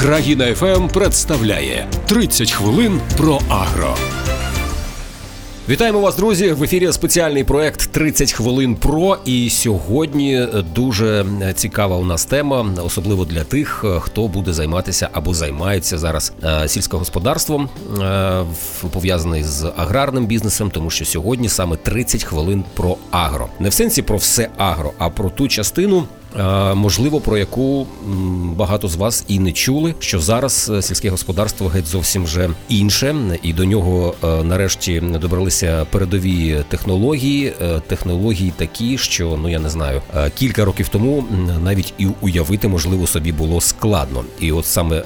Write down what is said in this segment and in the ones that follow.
Країна ФМ представляє 30 хвилин про агро. Вітаємо вас, друзі! В ефірі спеціальний проект «30 хвилин про. І сьогодні дуже цікава у нас тема, особливо для тих, хто буде займатися або займається зараз е, сільськогосподарством, е, пов'язаний з аграрним бізнесом, тому що сьогодні саме 30 хвилин про агро. Не в сенсі про все агро, а про ту частину. Можливо, про яку багато з вас і не чули, що зараз е, сільське господарство геть зовсім вже інше, і до нього е, нарешті добралися передові технології. е, Технології такі, що ну я не знаю, кілька років тому навіть і уявити можливо собі було складно. І от саме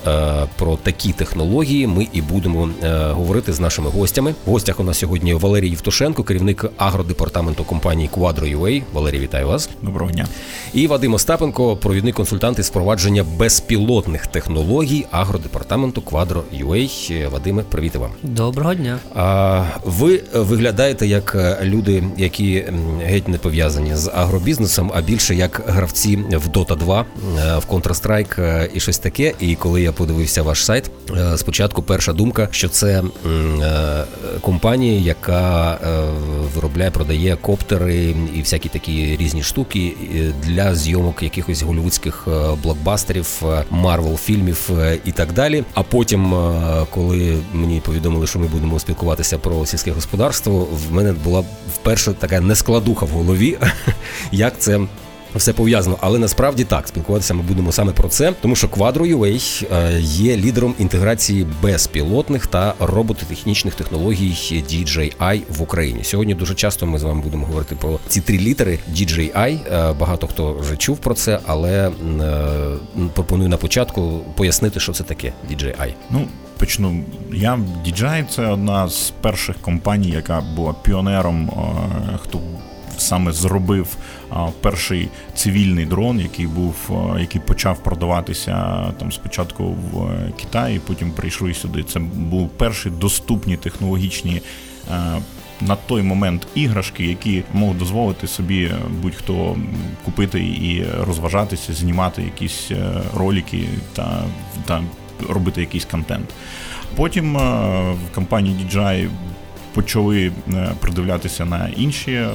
про такі технології ми і будемо говорити з нашими гостями. В гостях у нас сьогодні Валерій Євтушенко, керівник агродепартаменту компанії Quadro.ua. Валерій, вітаю вас. Доброго дня. І Вадим Остапенко, провідний консультант із впровадження безпілотних технологій агродепартаменту Квадро Quadro.ua. Вадиме, привіт вам. Доброго дня. А, ви виглядаєте як е, люди, які геть не пов'язані з агробізнесом, а більше як гравці в Dota 2, е, в Counter-Strike е, і щось таке. І коли я подивився ваш сайт, е, спочатку перша думка, що це е, компанія, яка е, виробляє, продає коптери і всякі такі різні штуки е, для зйомок якихось голівудських е, блокбастерів, Марвел фільмів е, і так далі. А потім, е, коли мені повідомили, що ми будемо спілкуватися про сільське господарство, в мене була вперше така нескладуха в голові, як це. Все пов'язано, але насправді так спілкуватися ми будемо саме про це, тому що Quadro.ua е, є лідером інтеграції безпілотних та робототехнічних технологій DJI в Україні. Сьогодні дуже часто ми з вами будемо говорити про ці три літери DJI. Е, Багато хто вже чув про це, але е, пропоную на початку пояснити, що це таке DJI. Ну, почну. Я DJI це одна з перших компаній, яка була піонером, хто саме зробив перший цивільний дрон, який був, який почав продаватися там спочатку в Китаї, потім прийшли сюди. Це був перші доступні технологічні. На той момент іграшки, які можуть дозволити собі будь-хто купити і розважатися, знімати якісь е, ролики та, та робити якийсь контент. Потім е, в компанії DJI почали е, придивлятися на інші е,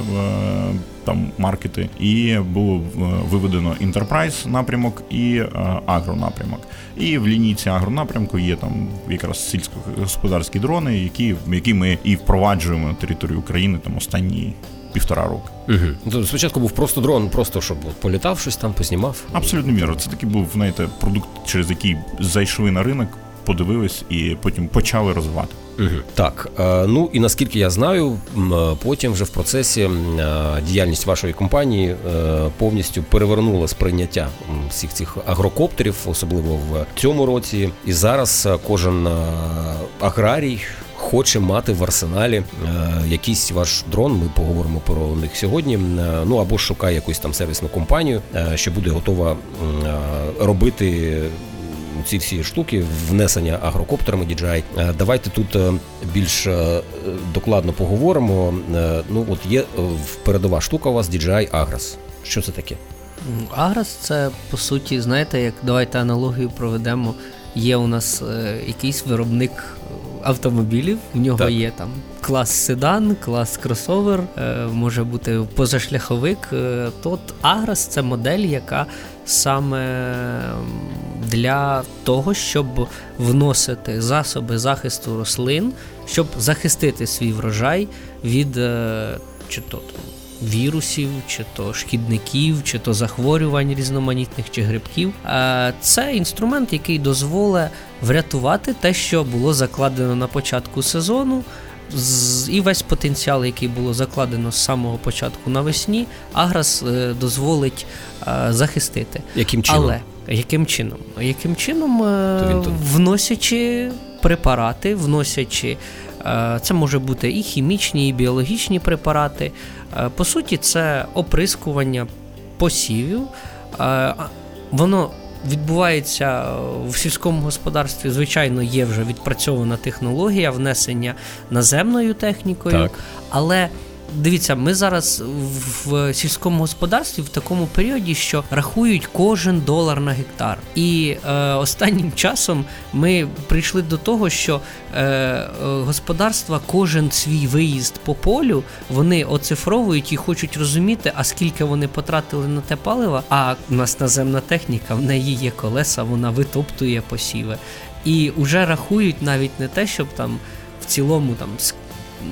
там маркети, і було е, виведено Enterprise напрямок і е, агро напрямок. І в лінійці агро напрямку є там якраз сільськогосподарські дрони, які, які ми і впроваджуємо на територію України там останні півтора року. Угу. Спочатку був просто дрон, просто щоб політав щось там, поснімав. Абсолютно вірно. Це такий був, знаєте, продукт, через який зайшли на ринок, подивились і потім почали розвивати. Угу. Так, е, ну і наскільки я знаю, е, потім вже в процесі е, діяльність вашої компанії повністю перевернула сприйняття всіх цих агрокоптерів, особливо в цьому році. І зараз кожен аграрій. Хоче мати в арсеналі е, якийсь ваш дрон. Ми поговоримо про них сьогодні. Е, ну або шукає якусь там сервісну компанію, е, що буде готова е, робити ці всі штуки, внесення агрокоптерами DJI. Е, Давайте тут е, більш е, докладно поговоримо. Ну, от є передова штука у вас DJI Agras. Що це таке? М, Агрос це по суті, знаєте, як давайте аналогію проведемо. Є у нас е, якийсь виробник автомобілів, в нього Так. є там клас седан, клас кросовер, е, може бути позашляховик. Тот Аграс це модель, яка саме для того, щоб вносити засоби захисту рослин, щоб захистити свій врожай від е, чи то вірусів, чи то шкідників, чи то захворювань різноманітних чи грибків. Це інструмент, який дозволить врятувати те, що було закладено на початку сезону. І весь потенціал, який було закладено з самого початку навесні, Аграс е, дозволить е, захистити. Яким чином? Але яким чином? Яким чином, е, вносячи препарати, вносячи. Це може бути і хімічні, і біологічні препарати. Е, По суті, це оприскування посівів. Е, Воно відбувається в сільському господарстві. Звичайно, є вже відпрацьована технологія внесення наземною технікою, Так. але дивіться, ми зараз в сільському господарстві в такому періоді, що рахують кожен долар на гектар. І е, останнім часом ми прийшли до того, що е, господарства кожен свій виїзд по полю вони оцифровують і хочуть розуміти, а скільки вони потратили на те паливо. А у нас наземна техніка, в неї є колеса, вона витоптує посіви. І вже рахують навіть не те, щоб там в цілому там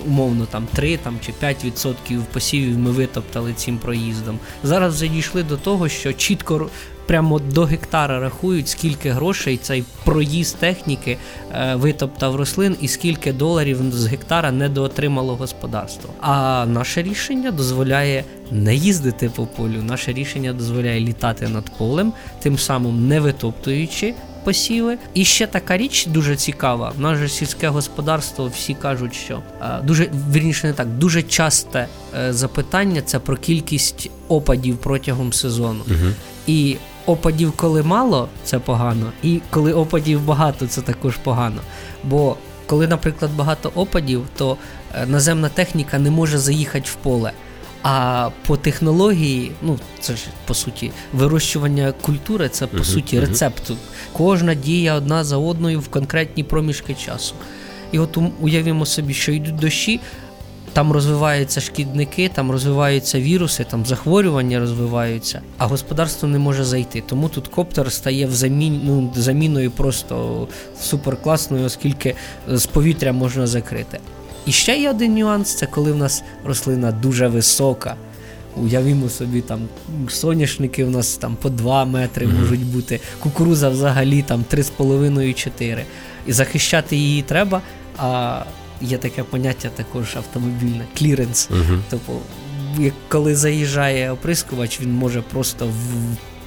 умовно там 3 там, чи 5% посівів ми витоптали цим проїздом. Зараз вже дійшли до того, що чітко прямо до гектара рахують, скільки грошей цей проїзд техніки е, витоптав рослин і скільки доларів з гектара недоотримало господарство. А наше рішення дозволяє не їздити по полю. Наше рішення дозволяє літати над полем, тим самим не витоптуючи посіви. І ще така річ дуже цікава. В нас же сільське господарство всі кажуть, що е, дуже вірніше не так, дуже часте е, запитання це про кількість опадів протягом сезону. І опадів, коли мало, це погано, і коли опадів багато, це також погано. Бо коли, наприклад, багато опадів, то е, наземна техніка не може заїхати в поле. А по технології, ну це ж по суті, вирощування культури це по суті рецепт. Кожна дія одна за одною в конкретні проміжки часу. І от уявімо собі, що йдуть дощі, там розвиваються шкідники, там розвиваються віруси, там захворювання розвиваються, а господарство не може зайти. Тому тут коптер стає в ну, заміною просто суперкласною, оскільки з повітря можна закрити. І ще є один нюанс: це коли в нас рослина дуже висока. Уявімо собі, там соняшники у нас там по 2 метри Мгм. можуть бути, кукуруза взагалі там 3,5-4. І захищати її треба. А є таке поняття також автомобільне кліренс. Угу. Тобто, коли заїжджає оприскувач, він може просто в.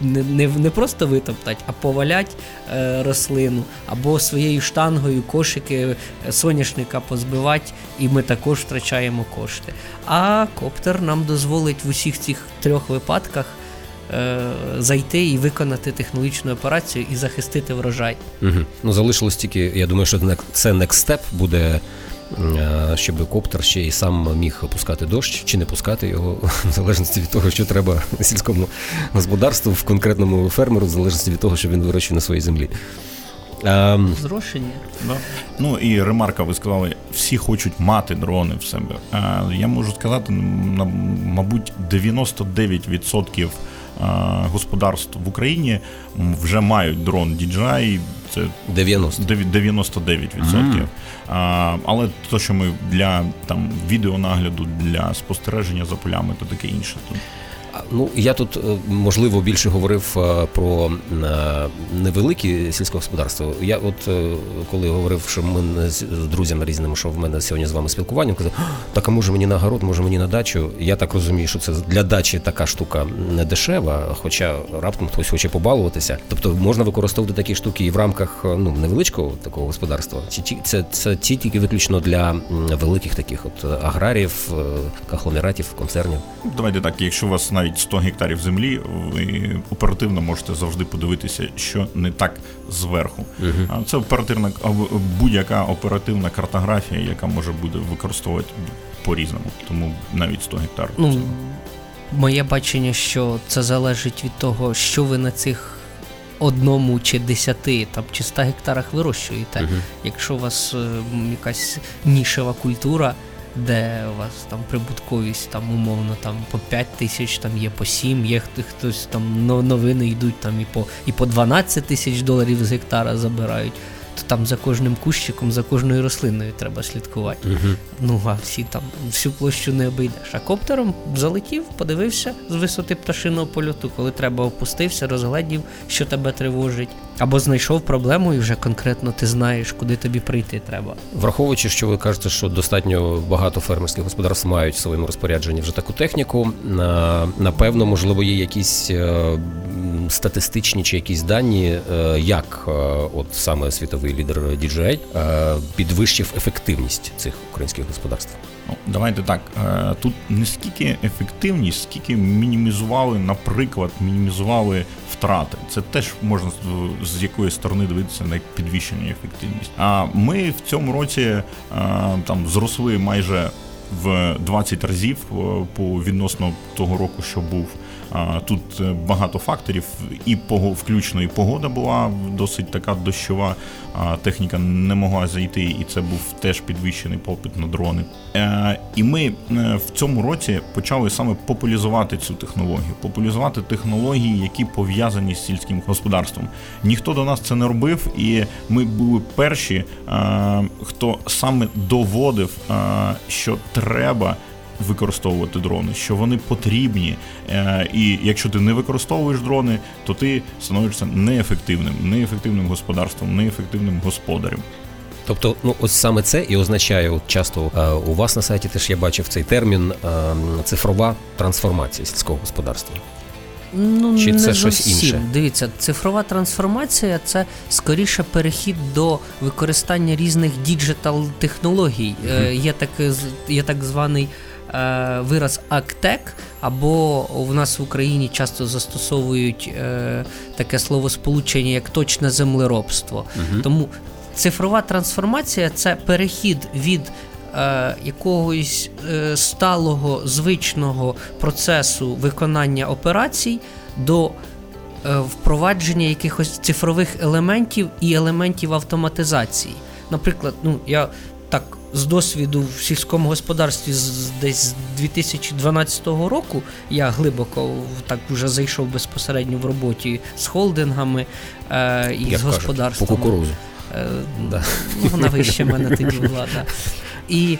Не, не, не просто витоптати, а повалять е, рослину, або своєю штангою кошики е, соняшника позбивати, і ми також втрачаємо кошти. А коптер нам дозволить в усіх цих трьох випадках е, зайти і виконати технологічну операцію і захистити врожай. Угу. Ну, залишилось тільки, я думаю, що це next step буде, щоб коптер ще і сам міг опускати дощ чи не пускати його, в залежності від того, що треба сільському господарству, в конкретному фермеру, в залежності від того, що він вирощує на своїй землі. Ем, Зрошення. Да. Ну і ремарка, ви сказали, всі хочуть мати дрони в себе. Я можу сказати, мабуть, 99% а, господарств в Україні вже мають дрон DJI. Це 90. Деві- 99%. А, але то, що ми для там відеонагляду, для спостереження за полями, то таке інше. Ну, я тут, е, можливо, більше говорив е, про е, невеликі сільське господарство. Я от коли говорив, що ми з друзями різними, що в мене сьогодні з вами спілкування, казав, так а може мені на город, може мені на дачу. Я так розумію, що це для дачі така штука не дешева, хоча раптом хтось хоче побалуватися. Тобто можна використовувати такі штуки і в рамках ну, невеличкого такого господарства. Чи це, це ті тільки виключно для великих таких от аграріїв, конгломератів, концернів. Давайте так, якщо у вас навіть 100 гектарів землі, ви оперативно можете завжди подивитися, що не так зверху. А Це оперативна будь-яка оперативна картографія, яка може буде використовувати по-різному. Тому навіть 100 гектарів. Ну, моє бачення, що це залежить від того, що ви на цих одному чи десяти там чи ста гектарах вирощуєте. Мгм. Якщо у вас е, якась нішева культура, де у вас там прибутковість там умовно там по 5 тисяч, там є по 7, є хто- хтось там новини йдуть там і по і по 12 тисяч доларів з гектара забирають, то там за кожним кущиком, за кожною рослиною треба слідкувати. Мгм. Ну, а всі там всю площу не обійдеш. А коптером залетів, подивився з висоти пташиного польоту, коли треба опустився, розгледів, що тебе тривожить, або знайшов проблему, і вже конкретно ти знаєш, куди тобі прийти треба. Враховуючи, що ви кажете, що достатньо багато фермерських господарств мають в своєму розпорядженні вже таку техніку. Напевно, можливо, є якісь е, статистичні чи якісь дані, е, як е, от саме світовий лідер DJI е, підвищив ефективність цих українських господарств. Ну, давайте так. Тут не скільки ефективність, скільки мінімізували, наприклад, мінімізували втрати. Це теж можна з- якої сторони дивитися на підвищення ефективність. А ми в цьому році там зросли майже в 20 разів по відносно того року, що був. Тут е, багато факторів, і включно і погода була досить така дощова. Техніка не могла зайти, і це був теж підвищений попит на дрони. Е, І ми е, в цьому році почали саме популяризувати цю технологію, популяризувати технології, які пов'язані з сільським господарством. Ніхто до нас це не робив, і ми були перші, хто саме доводив, що треба використовувати дрони, що вони потрібні. Е, І якщо ти не використовуєш дрони, то ти становишся неефективним, неефективним господарством, неефективним господарем. Тобто, ну ось саме це і означає, от часто е, у вас на сайті теж я бачив цей термін е, цифрова трансформація сільського господарства. Ну, Чи не це щось зовсім. інше? Дивіться, цифрова трансформація це скоріше перехід до використання різних digital технологій. Е, є, так, є так званий вираз AgTech, або в нас в Україні часто застосовують е, таке словосполучення як точне землеробство. Тому цифрова трансформація це перехід від е, якогось е, сталого звичного процесу виконання операцій до е, впровадження якихось цифрових елементів і елементів автоматизації. Наприклад, ну я з досвіду в сільському господарстві з десь з 2012 року я глибоко так вже зайшов безпосередньо в роботі з холдингами е, і Як з господарством. по кукурузу. Е, Да. ну, вона вище мене тоді була. Да. І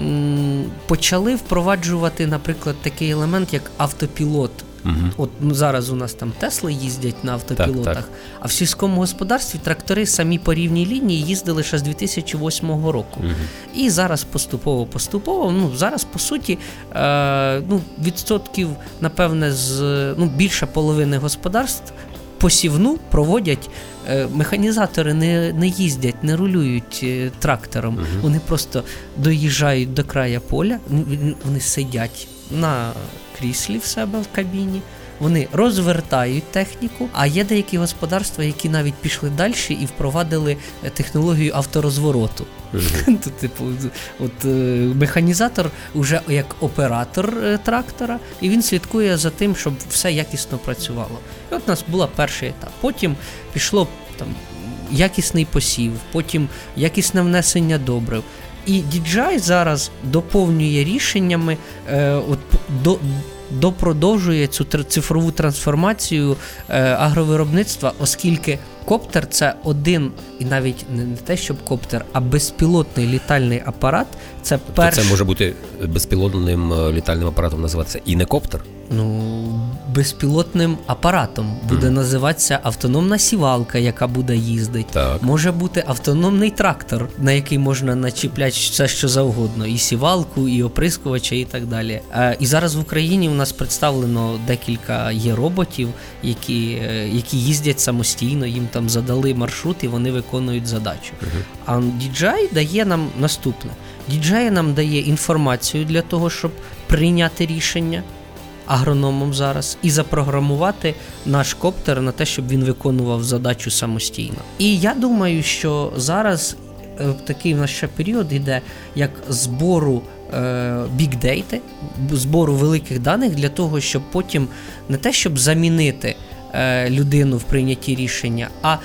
м, почали впроваджувати, наприклад, такий елемент, як автопілот. Мгм. От ну, зараз у нас там Тесли їздять на автопілотах, Так, так. а в сільському господарстві трактори самі по рівній лінії їздили ще з 2008 року. Мгм. І зараз поступово, поступово. Ну зараз по суті, е, ну відсотків, напевне, з ну більше половини господарств посівну проводять. е, Механізатори не, не їздять, не рулюють е, трактором. Мгм. Вони просто доїжджають до края поля, ну, вони сидять на кріслі в себе в кабіні. Вони розвертають техніку, а є деякі господарства, які навіть пішли далі і впровадили е, технологію авторозвороту. То, типу, от е, механізатор вже як оператор е, трактора, і він слідкує за тим, щоб все якісно працювало. І от у нас була перший етап. Потім пішло там якісний посів, потім якісне внесення добрив. І DJI зараз доповнює рішеннями, е, от, до, допродовжує цю тр- цифрову трансформацію е, агровиробництва, оскільки коптер це один, і навіть не, не те, щоб коптер, а безпілотний літальний апарат. Це Тобто перший це може бути безпілотним е, літальним апаратом називатися і не коптер. Ну, безпілотним апаратом буде називатися автономна сівалка, яка буде їздити. Так. Може бути автономний трактор, на який можна начіпляти все, що завгодно, і сівалку, і оприскувача, і так далі. І зараз в Україні у нас представлено декілька є роботів, які, е, які їздять самостійно, їм там задали маршрут і вони виконують задачу. А DJI дає нам наступне: DJI нам дає інформацію для того, щоб прийняти рішення агрономом зараз і запрограмувати наш коптер на те, щоб він виконував задачу самостійно. І я думаю, що зараз е, такий в нас ще період йде як збору бікдейти, збору великих даних для того, щоб потім не те, щоб замінити е, людину в прийнятті рішення, а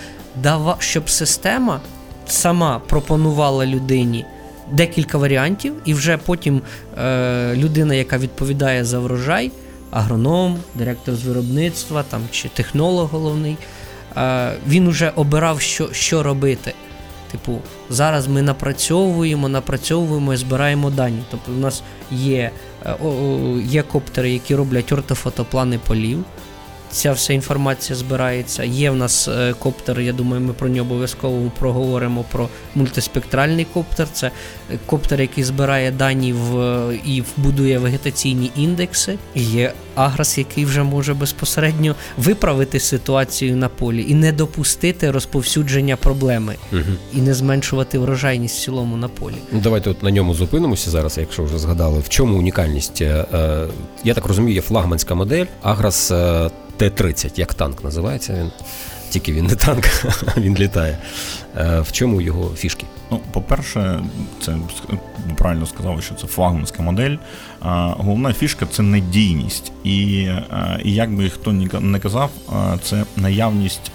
щоб система сама пропонувала людині декілька варіантів, і вже потім е, людина, яка відповідає за врожай, агроном, директор з виробництва там, чи технолог головний, він уже обирав, що, що робити. Типу, зараз ми напрацьовуємо, напрацьовуємо і збираємо дані. Тобто, у нас є, е, є коптери, які роблять ортофотоплани полів. Ця вся інформація збирається. Є в нас е, коптер, я думаю, ми про нього обов'язково проговоримо про мультиспектральний коптер. Це е, коптер, який збирає дані в, е, і будує вегетаційні індекси. І є Аграс, який вже може безпосередньо виправити ситуацію на полі і не допустити розповсюдження проблеми, Угу. і не зменшувати врожайність в цілому на полі. Ну, давайте от на ньому зупинимося зараз, якщо вже згадали. В чому унікальність? Я так розумію, є флагманська модель Аграс Т-30, як танк називається він. Тільки він не танк, він літає. Е, В чому його фішки? Ну, по-перше, це правильно сказали, що це флагманська модель. А, Головна фішка це надійність. І, і як би хто не казав, це наявність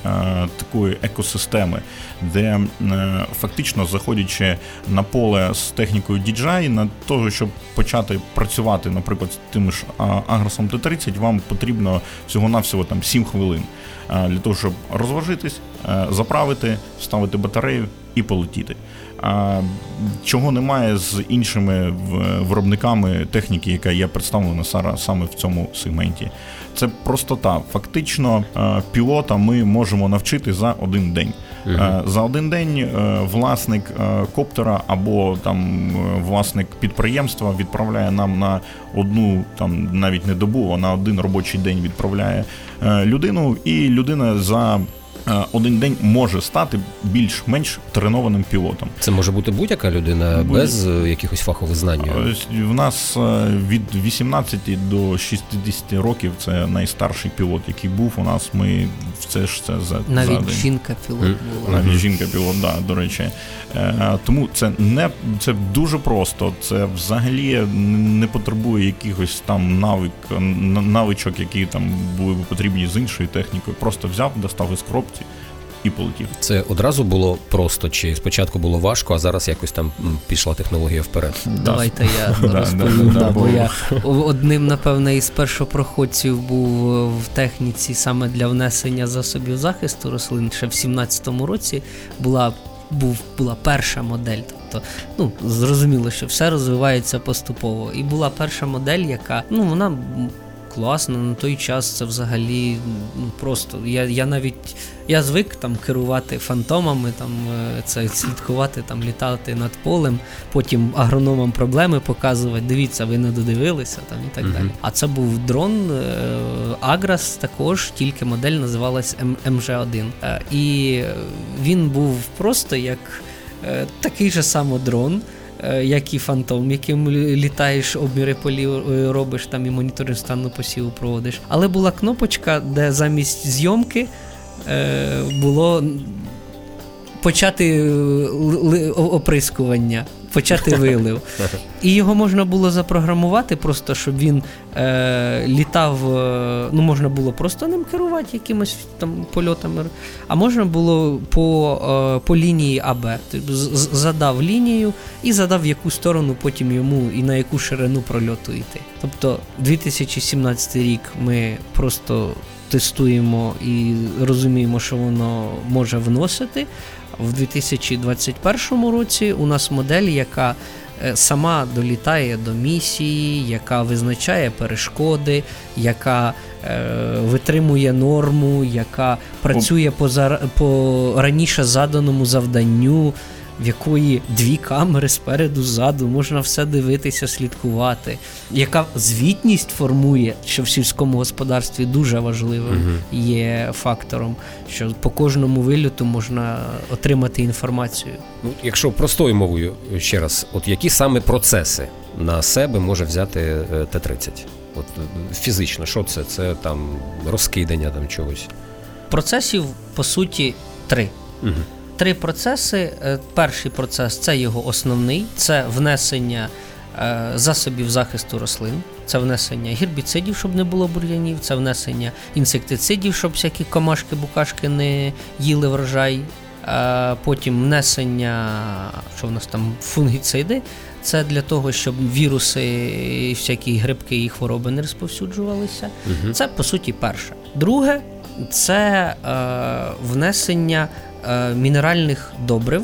такої екосистеми, де е, фактично заходячи на поле з технікою DJI, на того, щоб почати працювати, наприклад, з тим ж а, Агросом Т-30, вам потрібно всього-навсього там 7 хвилин для того, щоб розважитись, е, заправити, вставити батарею і полетіти. Чого немає з іншими виробниками техніки, яка є представлена сара- саме в цьому сегменті. Це простота. Фактично, пілота ми можемо навчити за один день. Е, За один день е, власник е, коптера або там е, власник підприємства відправляє нам на одну, там навіть не добу, а на один робочий день відправляє людину, і людина за один день може стати більш-менш тренованим пілотом. Це може бути будь-яка людина Будь- без е, якихось фахових знань. В нас е, від 18 до 60 років це найстарший пілот, який був у нас. Ми це ж це за за Навіть день. жінка пілот була. Навіть жінка пілот, да, до речі. Е, Тому це не це дуже просто. Це взагалі не потребує якихось там навик, навичок, які там були б потрібні з іншою технікою. Просто взяв, достав із коробці і полетів. Це одразу було просто, чи спочатку було важко, а зараз якось там пішла технологія вперед. Давайте я розповім, да, да, да, бо бо- я одним, напевне, із першопроходців був е, в техніці саме для внесення засобів захисту рослин. Ще в 17-му році була, був, була перша модель. Тобто, ну, зрозуміло, що все розвивається поступово. І була перша модель, яка ну, вона м, класна на той час. Це взагалі ну, просто. Я, я навіть я звик там керувати фантомами, там е, це слідкувати, там літати над полем, потім агрономам проблеми показувати. Дивіться, ви не додивилися там і так Мгм. далі. А це був дрон е, Аграс, також тільки модель називалась М- МЖ1. Е, І він був просто як такий же само дрон. Е, Як і фантом, яким літаєш, обміри полів е, робиш там і моніторинг стану посіву проводиш. Але була кнопочка, де замість зйомки е, було почати оприскування, почати вилив. І його можна було запрограмувати, просто щоб він е, літав. е, ну, можна було просто ним керувати якимось там польотами, а можна було по, е, по лінії АБ. Тобто задав лінію і задав в яку сторону потім йому і на яку ширину прольоту йти. Тобто 2017 рік ми просто тестуємо і розуміємо, що воно може вносити. В 2021 році у нас модель, яка е, сама долітає до місії, яка визначає перешкоди, яка е, витримує норму, яка працює по, по раніше заданому завданню, в якої дві камери спереду, ззаду, можна все дивитися, слідкувати, яка звітність формує, що в сільському господарстві дуже важливим є фактором, що по кожному вильоту можна отримати інформацію. Ну, якщо простою мовою ще раз, от які саме процеси на себе може взяти е, Т-30? От е, фізично, що це? Це там розкидання там чогось. Процесів, по суті, три. Угу. Три процеси. Е, Перший процес це його основний, це внесення е, засобів захисту рослин, це внесення гербіцидів, щоб не було бур'янів, це внесення інсектицидів, щоб всякі комашки, букашки не їли врожай. Е, Потім внесення, що в нас там фунгіциди. Це для того, щоб віруси, і всякі грибки і хвороби не розповсюджувалися. Це по суті перше. Друге це е, внесення мінеральних добрив,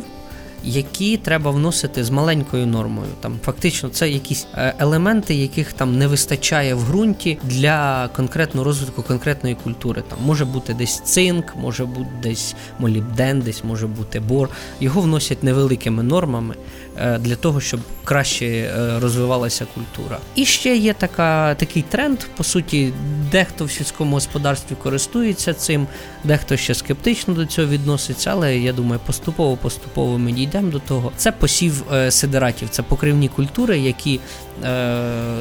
які треба вносити з маленькою нормою. Там фактично це якісь е, елементи, яких там не вистачає в ґрунті для конкретного розвитку конкретної культури. Там може бути десь цинк, може бути десь молібден, десь може бути бор. Його вносять невеликими нормами е, для того, щоб краще е, розвивалася культура. І ще є така, такий тренд. По суті, дехто в сільському господарстві користується цим, дехто ще скептично до цього відноситься, але я думаю, поступово-поступово ми дійдемо до того. Це посів е, сидератів, це покривні культури, які е,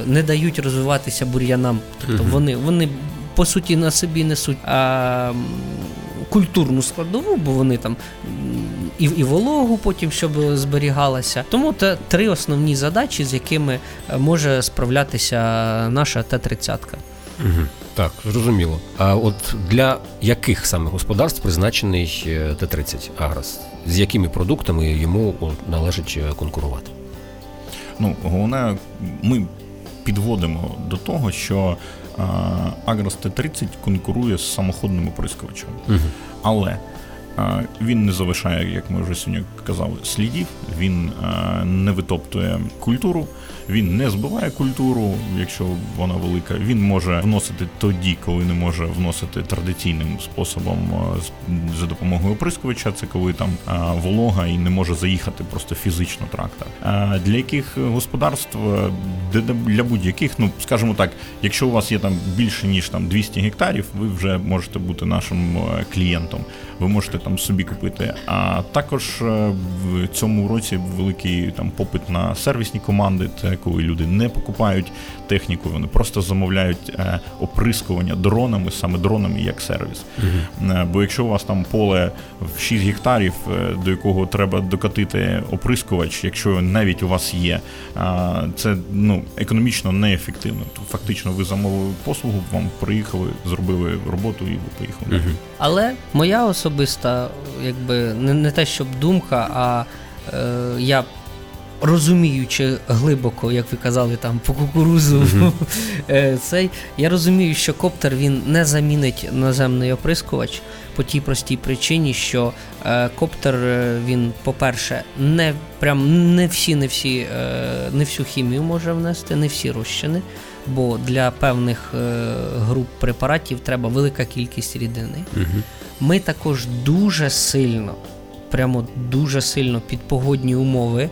не дають розвиватися бур'янам. Тобто вони, вони по суті на собі несуть. А, культурну складову, бо вони там і, і вологу потім, щоб зберігалася. Тому це три основні задачі, з якими е, може справлятися наша Т-30. Угу. Так, зрозуміло. А от для яких саме господарств призначений е, Т-30 Агрос? З якими продуктами йому належить е, конкурувати? Ну, головне, ми підводимо до того, що е, Агрос Т-30 конкурує з самоходним оприскувачем. Угу. Але е, він не залишає, як ми вже сьогодні казали, слідів, він не витоптує культуру, він не збиває культуру, якщо вона велика. Він може вносити тоді, коли не може вносити традиційним способом е, за допомогою оприскувача. Це коли там е, волога і не може заїхати просто фізично трактор. Е, Для яких господарств, для будь-яких, ну скажімо так, якщо у вас є там більше ніж там 200 гектарів, ви вже можете бути нашим клієнтом. Ви можете там собі купити. А також в цьому році великий там попит на сервісні команди. Це коли люди не покупають техніку, вони просто замовляють е, оприскування дронами, саме дронами як сервіс. Е, Бо якщо у вас там поле в 6 гектарів, е, до якого треба докатити оприскувач, якщо навіть у вас є, це ну економічно неефективно. То фактично ви замовили послугу, вам приїхали, зробили роботу і ви поїхали. Але моя особиста, якби не, не те, щоб думка, а е, я розуміючи глибоко, як ви казали, там по кукурузу, е, цей, я розумію, що коптер він не замінить наземний оприскувач по тій простій причині, що е, коптер е, він, по-перше, не прям не всі, не всі, е, не всю хімію може внести, не всі розчини. Бо для певних е, груп препаратів треба велика кількість рідини. Угу. Ми також дуже сильно, прямо дуже сильно під погодні умови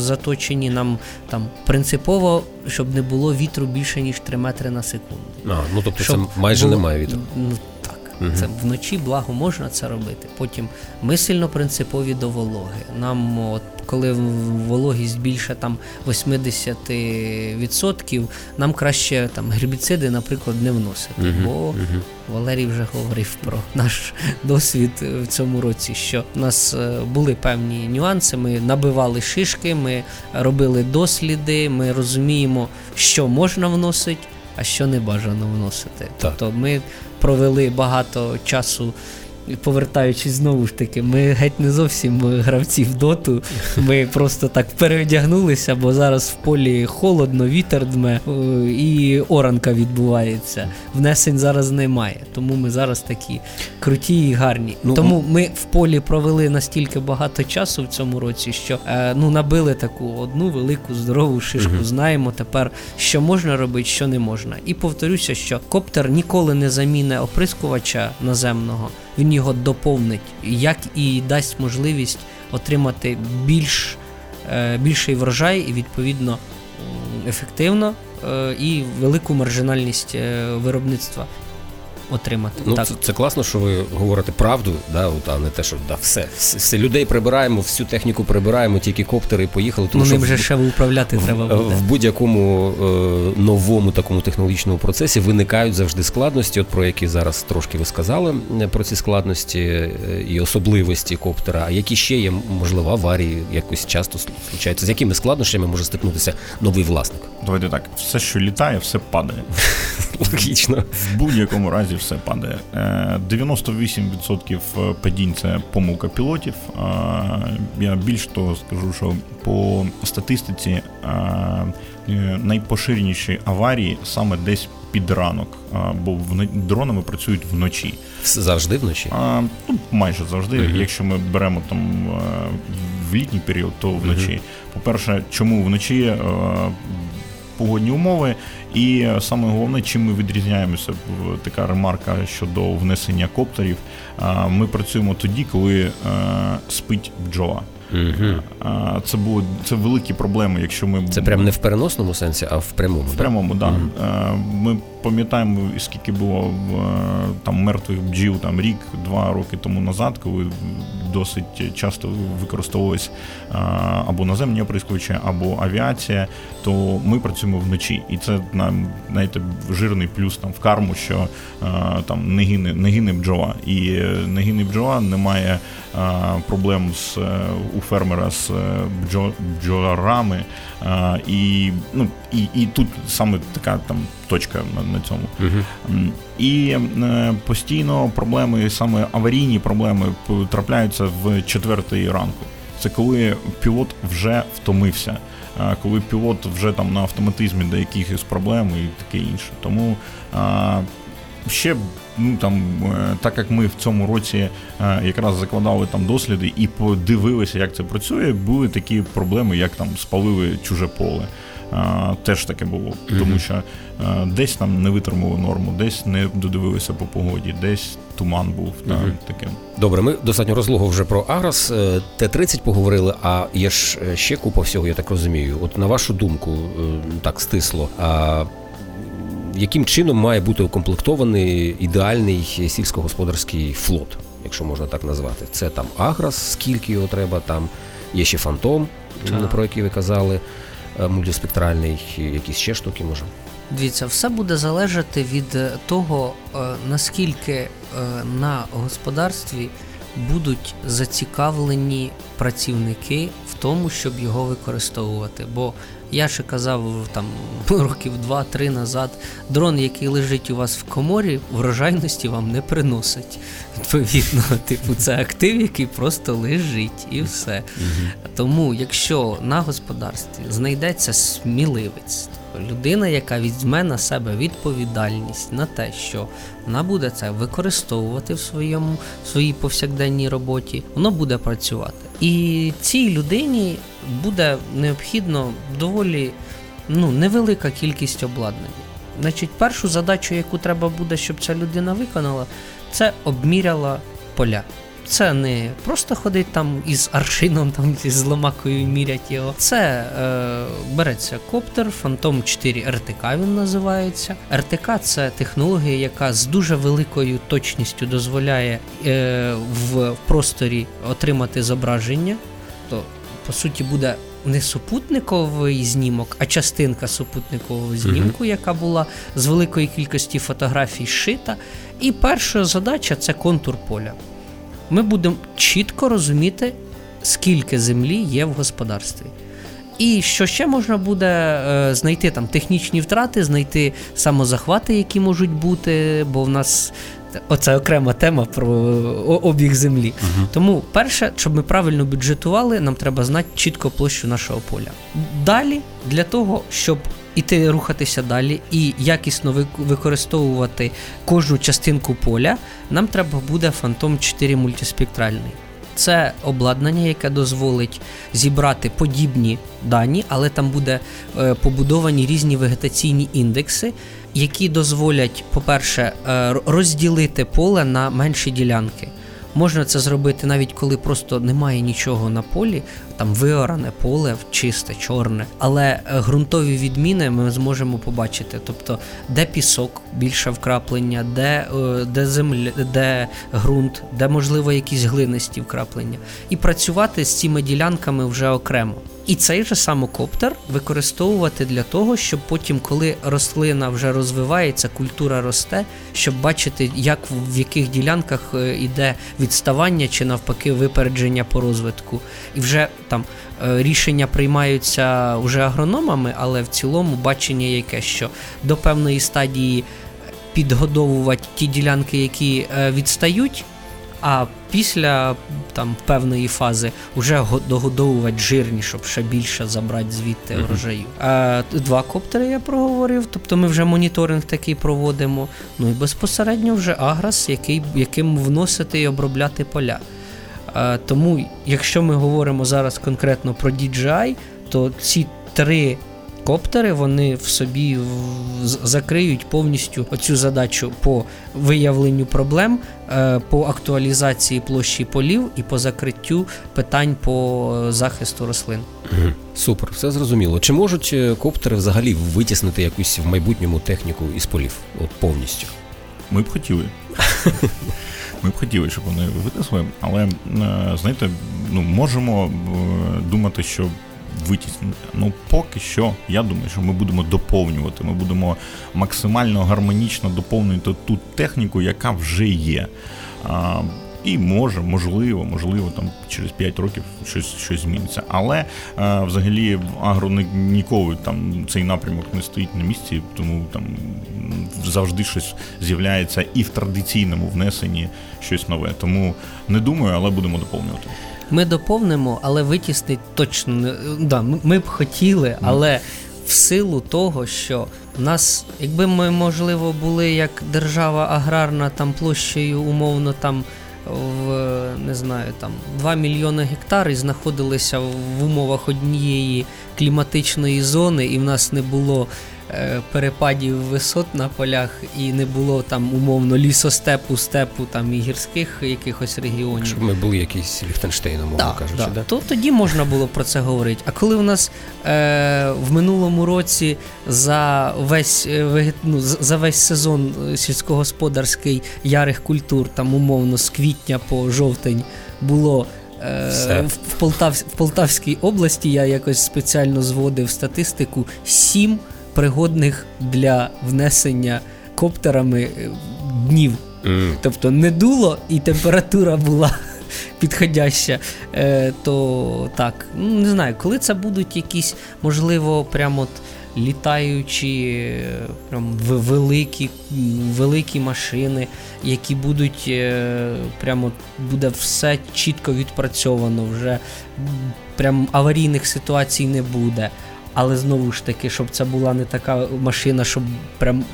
заточені нам там принципово, щоб не було вітру більше ніж 3 метри на секунду. А, ну тобто Щоб це майже було- немає вітру. Ну так, угу. це вночі благо можна це робити. Потім ми сильно принципові до вологи. Нам, от коли вологість більше там 80%, нам краще там гербіциди, наприклад, не вносити. Мгм, Бо мгм. Валерій вже говорив про наш досвід в цьому році, що в нас е, були певні нюанси. Ми набивали шишки, ми робили досліди, ми розуміємо, що можна вносити, а що не бажано вносити. Так. Тобто ми провели багато часу. Повертаючись знову ж таки, ми геть не зовсім гравці в доту. Ми просто так переодягнулися, бо зараз в полі холодно, вітер дме е, і оранка відбувається. Внесень зараз немає. Тому ми зараз такі круті і гарні. Ну, тому ми в полі провели настільки багато часу в цьому році, що е, ну набили таку одну велику здорову шишку. Мгм. Знаємо тепер, що можна робити, що не можна. І повторюся, що коптер ніколи не заміне оприскувача наземного. Він його доповнить, як і дасть можливість отримати більш, е, більший врожай і відповідно ефективно е, і велику маржинальність е, виробництва отримати. Ну, так. це, це класно, що ви говорите правду, да, от, а не те, що да, все, все, все людей прибираємо, всю техніку прибираємо, тільки коптери і поїхали. Тому ну, що ним в- же ще управляти в, треба буде. в будь-якому е, новому такому технологічному процесі виникають завжди складності, от про які зараз трошки ви сказали е, про ці складності е, і особливості коптера. А які ще є, можливо, аварії якось часто случаються? З якими складнощами може стикнутися новий власник? Давайте так, все, що літає, все падає. Логічно. В будь-якому разі все падає. Е, 98% падінь це помилка пілотів. Е, Я більш того скажу, що по статистиці е, е, найпоширеніші аварії саме десь під ранок, е, бо дронами працюють вночі. Завжди вночі. А, ну, майже завжди. Мгм. Якщо ми беремо там е, в літній період, то вночі. По-перше, чому вночі е, погодні умови, і саме головне, чим ми відрізняємося, така ремарка щодо внесення коптерів. Ми працюємо тоді, коли е, спить бджола. Угу. Це було це великі проблеми, якщо ми Це прям не в переносному сенсі, а в прямому. в прямому, да. Мгм. Е, Ми пам'ятаємо, скільки було е, там мертвих бджіл там рік-два роки тому назад, коли досить часто використовувалось е, або наземні оприскувачі, або авіація, то ми працюємо вночі. І це нам знаєте, жирний плюс там в карму, що там не гине, не гине бджола. І не гине бджола, немає проблем з у фермера з е, бджо, бджоларами. Е, і, ну, і, і тут саме така там точка на, на цьому. М, І е, постійно проблеми, саме аварійні проблеми, трапляються в четвертій ранку. Це коли пілот вже втомився, е, коли пілот вже там на автоматизмі до якихось проблем і таке інше. Тому е, ще ну там, е, так як ми в цьому році е, якраз закладали там досліди і подивилися, як це працює, були такі проблеми, як там спалили чуже поле. Е, Теж таке було, тому що десь там не витримали норму, десь не додивилися по погоді, десь туман був та Мгм. таке. Добре, ми достатньо розлого вже про Агрос. Е, Т-30 поговорили, а є ж ще купа всього, я так розумію. От на вашу думку, так стисло. А яким чином має бути укомплектований ідеальний сільськогосподарський флот, якщо можна так назвати? Це там Агрос, скільки його треба, там є ще Фантом, Так. про який ви казали, е, мультиспектральний, якісь ще штуки може. Дивіться, все буде залежати від того, е, наскільки е, на господарстві будуть зацікавлені працівники в тому, щоб його використовувати. Бо я ще казав там років два-три назад, дрон, який лежить у вас в коморі, врожайності вам не приносить. Відповідно, типу, це актив, який просто лежить, і все. Тому, якщо на господарстві знайдеться сміливець, людина, яка візьме на себе відповідальність на те, що вона буде це використовувати в своєму в своїй повсякденній роботі, воно буде працювати. І цій людині буде необхідно доволі ну, невелика кількість обладнання. Значить, першу задачу, яку треба буде, щоб ця людина виконала, це обміряла поля. Це не просто ходить там із аршином, там з ломакою мірять його. Це е, береться коптер, Phantom 4 РТК він називається. РТК це технологія, яка з дуже великою точністю дозволяє е, в просторі отримати зображення. То, по суті, буде не супутниковий знімок, а частинка супутникового знімку, яка була з великої кількості фотографій шита. І перша задача це контур поля. Ми будемо чітко розуміти, скільки землі є в господарстві. І що ще можна буде е, знайти там технічні втрати, знайти самозахвати, які можуть бути, бо в нас оце окрема тема про обіг землі. Тому, перше, щоб ми правильно бюджетували, нам треба знати чітко площу нашого поля. Далі, для того, щоб іти рухатися далі і якісно використовувати кожну частинку поля, нам треба буде Phantom 4 мультиспектральний. Це обладнання, яке дозволить зібрати подібні дані, але там буде е, побудовані різні вегетаційні індекси, які дозволять, по-перше, е, розділити поле на менші ділянки. Можна це зробити навіть коли просто немає нічого на полі, там виоране поле, чисте, чорне. Але е, ґрунтові відміни ми зможемо побачити. Тобто, де пісок, більше вкраплення, де, е, де земля, де ґрунт, де можливо якісь глинисті вкраплення. І працювати з цими ділянками вже окремо. І цей же самокоптер використовувати для того, щоб потім, коли рослина вже розвивається, культура росте, щоб бачити, як в яких ділянках е, іде відставання чи навпаки випередження по розвитку. І вже там е, рішення приймаються вже агрономами, але в цілому бачення яке, що до певної стадії підгодовувати ті ділянки, які е, відстають. А після там певної фази вже го- догодовувати жирні, щоб ще більше забрати звідти врожаю. Е, два коптери я проговорив, тобто ми вже моніторинг такий проводимо. Ну і безпосередньо вже аграс, який, яким вносити і обробляти поля. Тому, якщо ми говоримо зараз конкретно про DJI, то ці три коптери вони в собі закриють повністю оцю задачу по виявленню проблем, е, по актуалізації площі полів і по закриттю питань по захисту рослин. Супер, все зрозуміло. Чи можуть е, коптери взагалі витіснити якусь в майбутньому техніку із полів? От повністю. Ми б хотіли. Ми б хотіли, щоб вони витисли, але е, знаєте, ну можемо е, думати, що витіснити. Ну поки що, я думаю, що ми будемо доповнювати. Ми будемо максимально гармонічно доповнювати ту техніку, яка вже є. А, і може, можливо, можливо, там через 5 років щось щось зміниться. Але е, взагалі в агро ні- ніколи там цей напрямок не стоїть на місці, тому там завжди щось з'являється і в традиційному внесенні щось нове. Тому не думаю, але будемо доповнювати. Ми доповнимо, але витіснить точно не да, ми- б хотіли, але в силу того, що в нас, якби ми, можливо, були як держава аграрна там площею умовно там в не знаю, там 2 мільйони гектар і знаходилися в умовах однієї кліматичної зони, і в нас не було перепадів висот на полях, і не було там умовно лісостепу, степу там і гірських якихось регіонів. Щоб ми були якісь Ліхтенштейном, мовно Так, кажучи, да. да? То тоді можна було про це говорити. А коли у нас е, в минулому році за весь е, ну, за весь сезон е, сільськогосподарський ярих культур, там умовно з квітня по жовтень було. е, Все. В, в, Полтав, в Полтавській області я якось спеціально зводив статистику сім пригодних для внесення коптерами е, днів. М. Тобто не дуло і температура була підходяща, е, то так, ну не знаю, коли це будуть якісь, можливо, прямо от літаючі, е, прям великі, великі машини, які будуть е, прямо буде все чітко відпрацьовано, вже прям аварійних ситуацій не буде. Але знову ж таки, щоб це була не така машина, щоб прям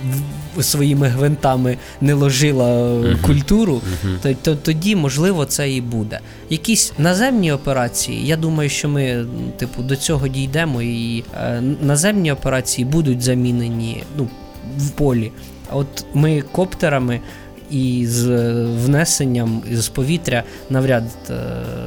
своїми гвинтами не ложила Мгм. культуру, то, то тоді, можливо, це і буде. Якісь наземні операції, я думаю, що ми, типу, до цього дійдемо, і е, наземні операції будуть замінені ну, в полі. От ми коптерами і з е, внесенням з повітря навряд е,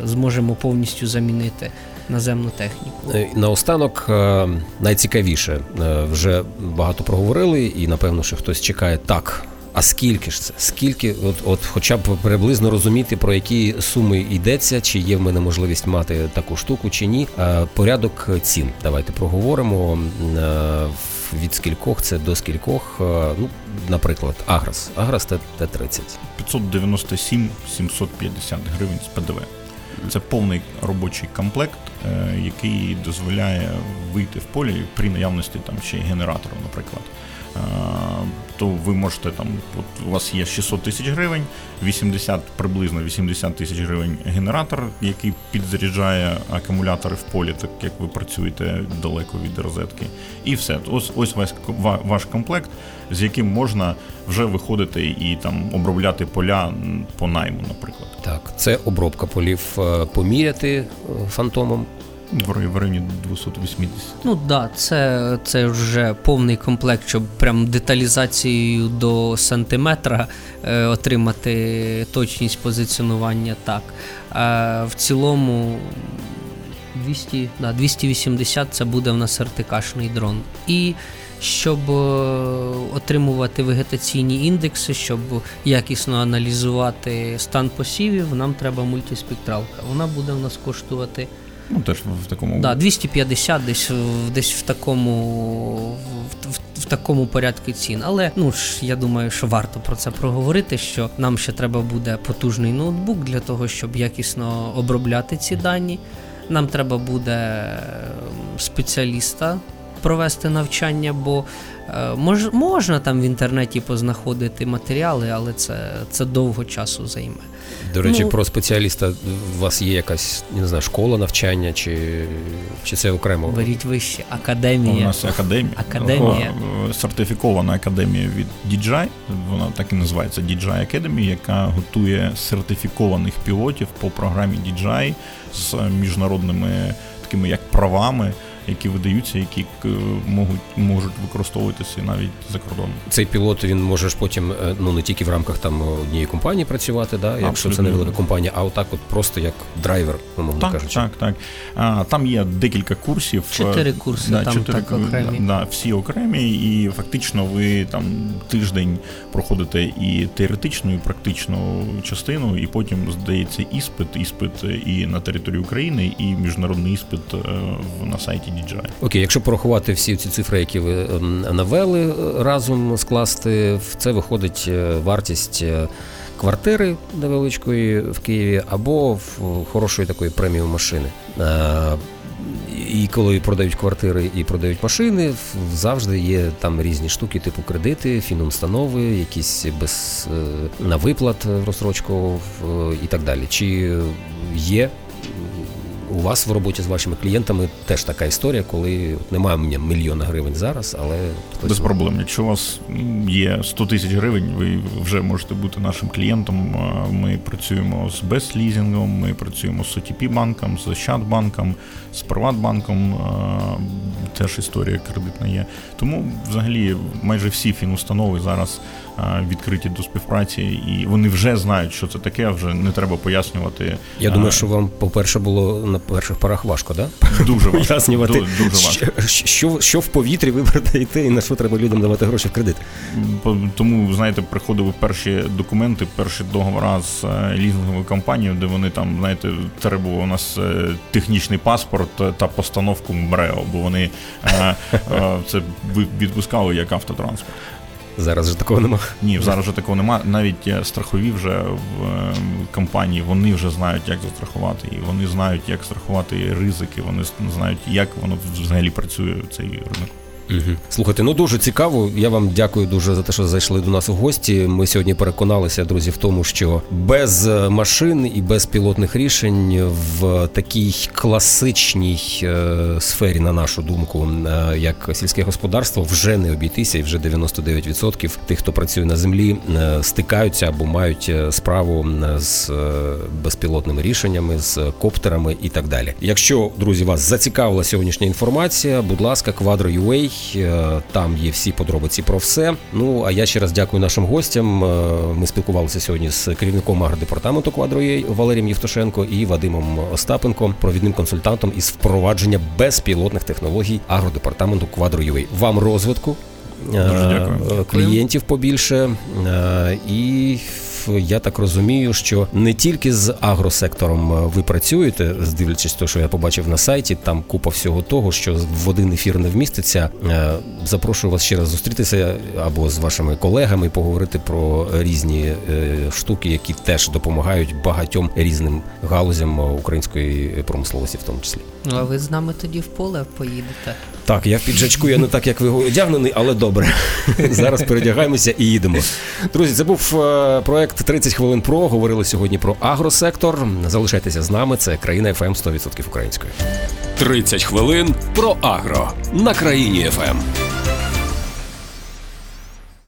зможемо повністю замінити наземну техніку. Е, Наостанок е, найцікавіше Е, вже багато проговорили, і напевно, що хтось чекає так. А скільки ж це? Скільки, от, от хоча б приблизно розуміти, про які суми йдеться, чи є в мене можливість мати таку штуку, чи ні. Е, Порядок цін. Давайте проговоримо. Е, Від скількох це до скількох. Е, Ну, наприклад. Агрос Т- Т-30. 597 750 гривень з ПДВ. Це повний робочий комплект, е, який дозволяє вийти в полі при наявності там ще й генератору, наприклад. То ви можете там, от у вас є 600 тисяч гривень, 80, приблизно 80 тисяч гривень генератор, який підзаряджає акумулятори в полі, так як ви працюєте далеко від розетки. І все. Ось ось ваш, ва- ваш комплект, з яким можна вже виходити і там обробляти поля по найму, наприклад. Так, це обробка полів е, поміряти е, фантомом. В районі 280. Ну так, да, це, це вже повний комплект, щоб прям деталізацією до сантиметра е, отримати точність позиціонування так. Е, в цілому 200, да, 280 це буде в нас РТКшний дрон. І щоб е, отримувати вегетаційні індекси, щоб якісно аналізувати стан посівів, нам треба мультиспектралка. Вона буде в нас коштувати Ну теж в такому Да, 250 десь, в- десь в такому в, в, в такому порядку цін. Але ну ж я думаю, що варто про це проговорити. Що нам ще треба буде потужний ноутбук для того, щоб якісно обробляти ці дані. Нам треба буде ем, спеціаліста провести навчання, бо е, мож, можна там в інтернеті познаходити матеріали, але це, це довго часу займе. До речі, Ну- про спеціаліста у вас є якась не знаю, школа навчання, чи, чи це окремо? Беріть вище академія. У нас академія. Академія. Сертифікована академія від DJI, вона так і називається DJI Academy, яка готує сертифікованих пілотів по програмі DJI з міжнародними такими як правами. Які видаються, які можуть можуть використовуватися навіть за кордоном. Цей пілот він може ж потім е, ну не тільки в рамках там однієї компанії працювати, да, якщо це Абсолютно. невелика компанія, а отак, от просто як драйвер, умовно Так, кажучи. так, так. А, там є декілька курсів. Чотири Е, курси там так окремі. Да, всі окремі, і фактично ви там тиждень проходите і теоретичну, і практичну частину, і потім здається іспит, іспит і на території України, і міжнародний іспит е, в- на сайті DJI. Окей, якщо порахувати всі ці цифри, які ви ем, навели е, разом скласти, в це виходить е, вартість е, квартири невеличкої в Києві або в хорошої такої преміум машини. І коли продають квартири і продають машини, завжди є там різні штуки, типу кредити, фінустанови, якісь без на виплат розстрочку в- і так далі. Чи є у вас в роботі з вашими клієнтами теж така історія, коли от немає у мене мільйона гривень зараз, але хтось Без проблем. Якщо у вас є 100 тисяч гривень, ви вже можете бути нашим клієнтом. Ми працюємо з безлізінгом, ми працюємо з OTP банком, з Ощадбанком, з Приватбанком. е, Теж історія кредитна є. Тому взагалі майже всі фінустанови зараз е, відкриті до співпраці, і вони вже знають, що це таке. Вже не треба пояснювати. Я Е, думаю, що вам, по-перше, було на перших порах важко, да? дуже важко. Пояснювати, Ду- дуже важко. що, що, в повітрі ви продаєте і на що треба людям давати гроші в кредит. Тому, знаєте, приходили перші документи, перші договори з е, лізинговою компанією, де вони там, знаєте, треба було у нас е, технічний паспорт е, та постановку МРЕО, бо вони е, е, це відпускали як автотранспорт. Зараз же такого нема. Ні, зараз же такого нема. Навіть е, страхові вже в компанії вони вже знають, як застрахувати, і вони знають, як страхувати ризики. Вони знають, як воно взагалі працює цей ринок. Угу. Слухайте, ну дуже цікаво. Я вам дякую дуже за те, що зайшли до нас у гості. Ми сьогодні переконалися, друзі, в тому, що без е, машин і без пілотних рішень в такій класичній е, сфері, на нашу думку, е, як сільське господарство, вже не обійтися, і вже 99% тих, хто працює на землі, стикаються або мають справу з безпілотними рішеннями, з коптерами і так далі. Якщо друзі вас зацікавила сьогоднішня інформація, будь ласка, е, там є всі подробиці про все. Ну а я ще раз дякую нашим гостям. Е, Ми спілкувалися сьогодні з керівником агродепартаменту Quadro.ua Валерієм Євтушенко і Вадимом Остапенко, провідним консультантом із впровадження безпілотних технологій агродепартаменту Quadro.ua. Вам розвитку. Дуже е, дякую. е, Клієнтів побільше е, і я так розумію, що не тільки з агросектором е, ви працюєте, здивлячись те, що я побачив на сайті, там купа всього того, що в один ефір не вміститься. Е, Запрошую вас ще раз зустрітися або з вашими колегами, поговорити про різні е, штуки, які теж допомагають багатьом різним галузям української промисловості, в тому числі. Ну, а ви з нами тоді в поле поїдете. Так, я в піджачку, я не так, як ви одягнений, але добре. Зараз передягаємося і їдемо. Друзі, це був проект 30 хвилин про. Говорили сьогодні про агросектор. Залишайтеся з нами. Це країна ФМ 100% українською. 30 хвилин про агро на країні ФМ.